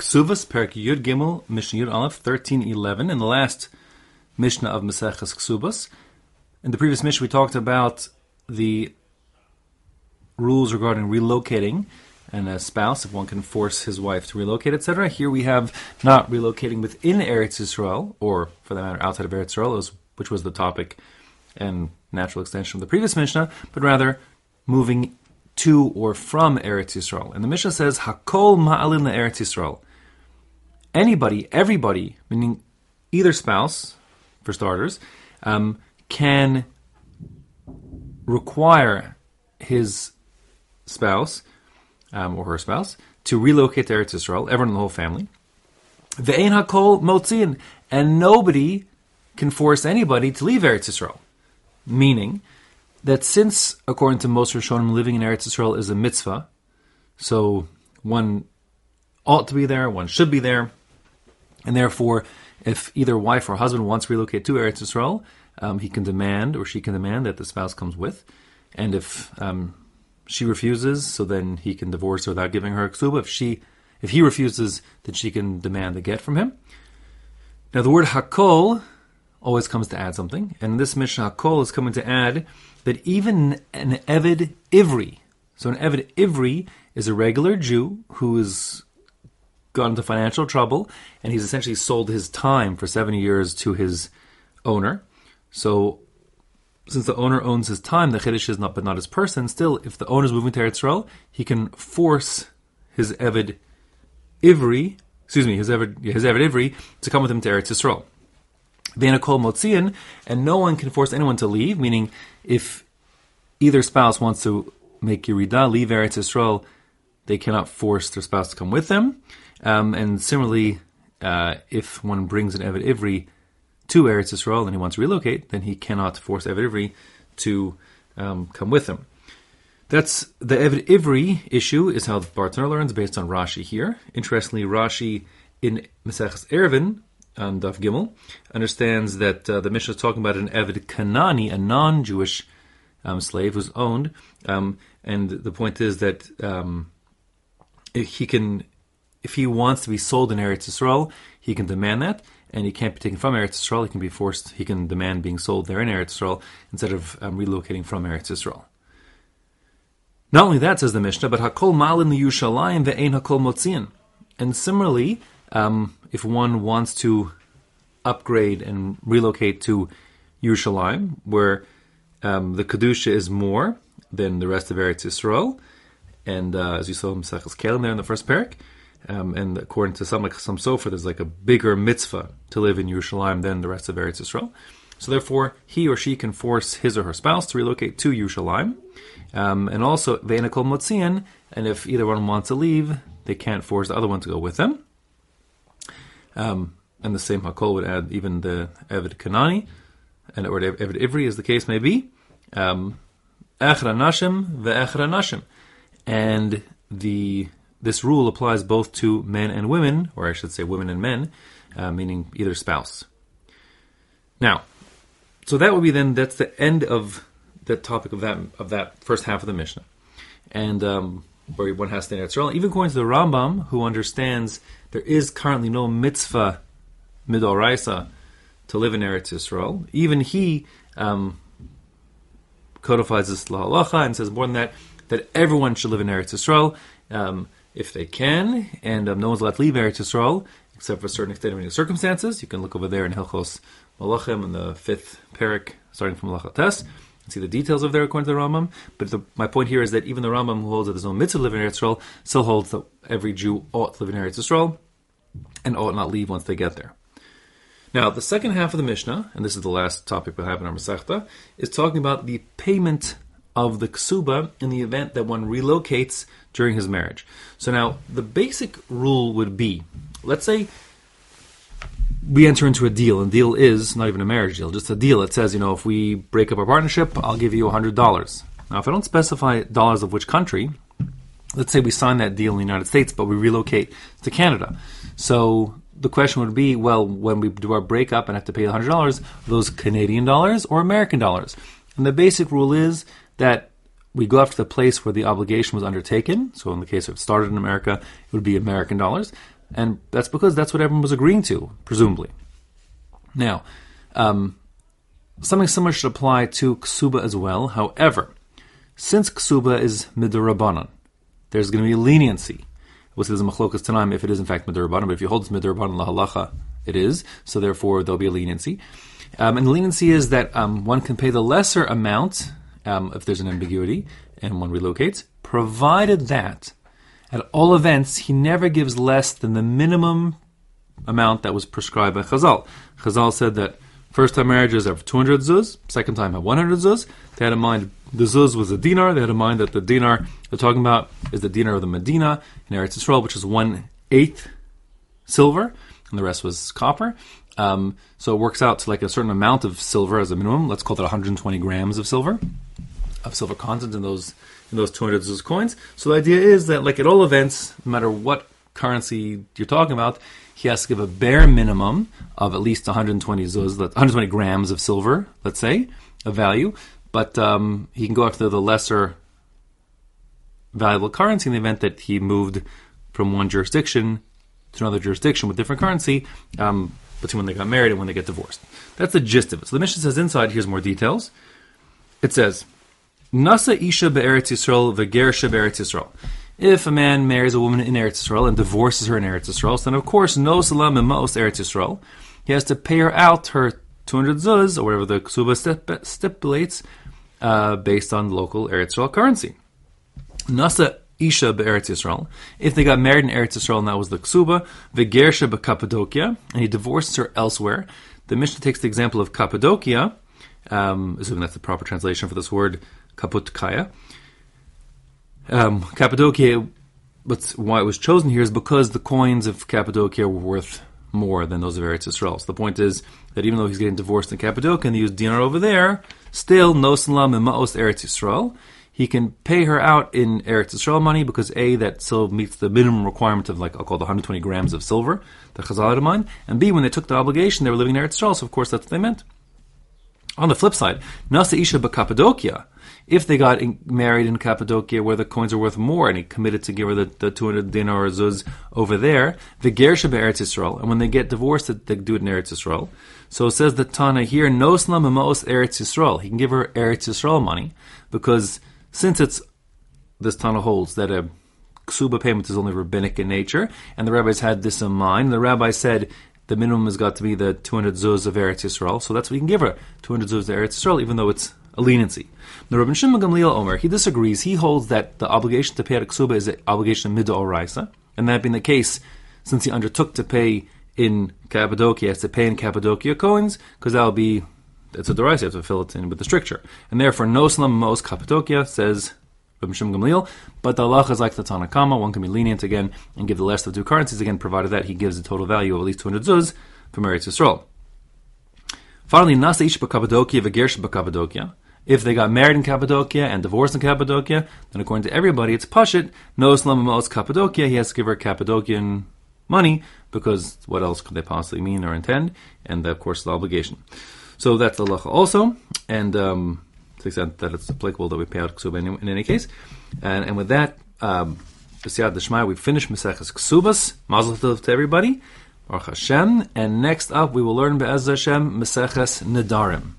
Ksuvas, Perak Yud Gimel, Mishnah Yud Aleph, 1311, in the last Mishnah of Maseches Ksubas. In the previous Mishnah, we talked about the rules regarding relocating and a spouse, if one can force his wife to relocate, etc. Here we have not relocating within Eretz Yisrael, or for that matter, outside of Eretz Yisrael, which was the topic and natural extension of the previous Mishnah, but rather moving to or from Eretz Yisrael. And the Mishnah says, Hakol ma'alin Eretz Yisrael anybody, everybody, meaning either spouse, for starters, um, can require his spouse um, or her spouse to relocate to Eretz Yisrael, everyone in the whole family. Ve'ein hakol motzin, and nobody can force anybody to leave Eretz Yisrael. Meaning that since, according to most Rishonim, living in Eretz Yisrael is a mitzvah, so one ought to be there, one should be there, and therefore, if either wife or husband wants to relocate to Eretz Yisrael, um, he can demand or she can demand that the spouse comes with. And if um, she refuses, so then he can divorce her without giving her a ksuba. If she, if he refuses, then she can demand the get from him. Now, the word hakol always comes to add something, and this Mishnah hakol is coming to add that even an Eved Ivri, so an Eved Ivri is a regular Jew who is got into financial trouble, and he's essentially sold his time for seven years to his owner. So, since the owner owns his time, the chiddush is not, but not his person. Still, if the owner is moving to Eretz Yisrael, he can force his eved ivri, excuse me, his eved, his eved ivri, to come with him to Eretz Yisrael. Kol motzian, and no one can force anyone to leave. Meaning, if either spouse wants to make Yerida, leave Eretz Yisrael, they cannot force their spouse to come with them. Um, and similarly, uh, if one brings an Eved Ivri to Eretz Yisrael and he wants to relocate, then he cannot force Eved Ivri to um, come with him. That's the Eved Ivri issue is how the Bartenura learns based on Rashi here. Interestingly, Rashi in Maseches Eruvin on Daf Gimel understands that uh, the Mishnah is talking about an Eved Kanani, a non-Jewish um, slave who's owned, um, and the point is that um, he can if he wants to be sold in Eretz Yisrael, he can demand that, and he can't be taken from Eretz Yisrael. He can be forced. He can demand being sold there in Eretz Yisrael instead of um, relocating from Eretz Yisrael. Not only that, says the Mishnah, but Hakol Malin the Yushalayim ve'ein Hakol Motzian. And similarly, um, if one wants to upgrade and relocate to Yerushalayim, where um, the kedusha is more than the rest of Eretz Yisrael, and uh, as you saw in Maseches Kelim there in the first parak, um, and according to some like some sofer, there's like a bigger mitzvah to live in Yerushalayim than the rest of Eretz Yisrael. So therefore, he or she can force his or her spouse to relocate to Yerushalayim, um, and also ve'enakol motzian. And if either one wants to leave, they can't force the other one to go with them. Um, and the same hakol would add even the Eved Kanani, and or Eved Ivri, as the case may be. Um, Echra nashim ve'echra nashim, and the this rule applies both to men and women, or I should say women and men, uh, meaning either spouse. Now, so that would be then that's the end of the topic of that of that first half of the Mishnah, and um, where one has to stand Israel. Even according to the Rambam, who understands there is currently no mitzvah midoraisa to live in Eretz Yisrael, even he um, codifies this halacha and says more than that that everyone should live in Eretz Yisrael. Um, if they can, and um, no one's allowed to leave Eretz Yisrael except for certain extenuating circumstances. You can look over there in Hilchos Melachim in the fifth parak, starting from Malachat Tes, and see the details of there according to the Rambam. But the, my point here is that even the Rambam, who holds that there's no mitzvah to live in Eretz Yisrael, still holds that every Jew ought to live in Eretz Yisrael and ought not leave once they get there. Now, the second half of the Mishnah, and this is the last topic we have in our Masechta, is talking about the payment of the ksuba in the event that one relocates during his marriage. So now the basic rule would be, let's say we enter into a deal, and deal is not even a marriage deal, just a deal. It says, you know, if we break up our partnership, I'll give you hundred dollars. Now, if I don't specify dollars of which country, let's say we sign that deal in the United States, but we relocate to Canada. So the question would be, well, when we do our breakup and have to pay hundred dollars, those Canadian dollars or American dollars? And the basic rule is that we go after the place where the obligation was undertaken. So in the case of it started in America, it would be American dollars. and that's because that's what everyone was agreeing to, presumably. Now, um, something similar should apply to ksuba as well. However, since ksuba is midurabanan, there's going to be leniency. We'll see there's a machlokas tanaim if it is in fact midurabanan, but if you hold it's midurabanan lahalacha, it is. So therefore, there'll be a leniency. Um, and the leniency is that um, one can pay the lesser amount um, if there's an ambiguity and one relocates, provided that at all events he never gives less than the minimum amount that was prescribed by Chazal. Chazal said that first time marriages have 200 zuz, second time have 100 zuz. They had in mind the zuz was a dinar. They had in mind that the dinar they're talking about is the dinar of the Medina in Eretz Yisrael, which is one eighth silver, and the rest was copper. Um, so it works out to like a certain amount of silver as a minimum. Let's call it 120 grams of silver, of silver content in those in those 200 zuz coins. So the idea is that like at all events, no matter what currency you're talking about, he has to give a bare minimum of at least 120 zuz, 120 grams of silver, let's say, of value. But um, he can go after the lesser valuable currency in the event that he moved from one jurisdiction to another jurisdiction with different currency um, between when they got married and when they get divorced. That's the gist of it. So the mission says inside, here's more details. It says, Nasa Isha Be'eretz Yisrael Vegersha Be'eretz Yisrael. If a man marries a woman in Eretz Yisrael and divorces her in Eretz Yisrael, then of course, no salam most Eretz Yisrael. He has to pay her out her 200 zuz, or whatever the ksuba stipulates, uh, based on local Eretz Yisrael currency. Nasa Isha be'eretz Yisrael. If they got married in Eretz Yisrael and that was the ksuba, vegersha be'Kappadokia, and he divorces her elsewhere. The Mishnah takes the example of Cappadocia, um, assuming that's the proper translation for this word, kaputkaya. Um, Cappadocia, but why it was chosen here is because the coins of Cappadocia were worth more than those of Eretz Yisrael. So the point is that even though he's getting divorced in Cappadocia and he use dinar over there, still no salam maos Eretz Yisrael he can pay her out in Eretz Yisrael money because A, that still meets the minimum requirement of like, I'll call it 120 grams of silver, the Chazal mind, and B, when they took the obligation, they were living in Eretz Yisrael, so of course that's what they meant. On the flip side, Nasa Isha Cappadocia, if they got in, married in Cappadocia where the coins are worth more and he committed to give her the, the 200 dinar or zuz over there, the Gersha Eretz Yisrael, and when they get divorced, they do it in Eretz Yisrael. So it says the Tana here, no Noslam Amos Eretz Yisrael. He can give her Eretz Yisrael money because since it's this Tana holds that a ksuba payment is only rabbinic in nature, and the rabbis had this in mind, the rabbi said the minimum has got to be the 200 zuz of Eretz Yisrael, so that's what you can give her, 200 zuz of Eretz Yisrael, even though it's a leniency. The Rabbi Shimon Gamliel Omer, he disagrees. He holds that the obligation to pay a ksuba is an obligation of midah oraisa, and that being the case, since he undertook to pay in Cappadocia, he has to pay in Cappadocia coins, because that'll be it's a deraisa, you have to fill it in with the stricture. And therefore, no slam mos Cappadocia says Rabbi Shimon Gamliel, but the Allah is like the Tanna Kamma, one can be lenient again and give the less of two currencies again, provided that he gives a total value of at least 200 zuz for Eretz Yisrael. Finally, Nasa Ish Cappadocia, Vegersh Cappadocia. If they got married in Cappadocia and divorced in Cappadocia, then according to everybody, it's Pashit, no Islam Cappadocia, he has to give her Cappadocian money, because what else could they possibly mean or intend? And of course, the obligation. So that's the halacha also, and um, to the extent that it's applicable that we pay out ksuba in, any case. And, and with that, um, B'siyad we finish Maseches Ksubas. Mazel tov to everybody. Baruch Hashem. And next up, we will learn Be'ez Hashem Maseches Nedarim.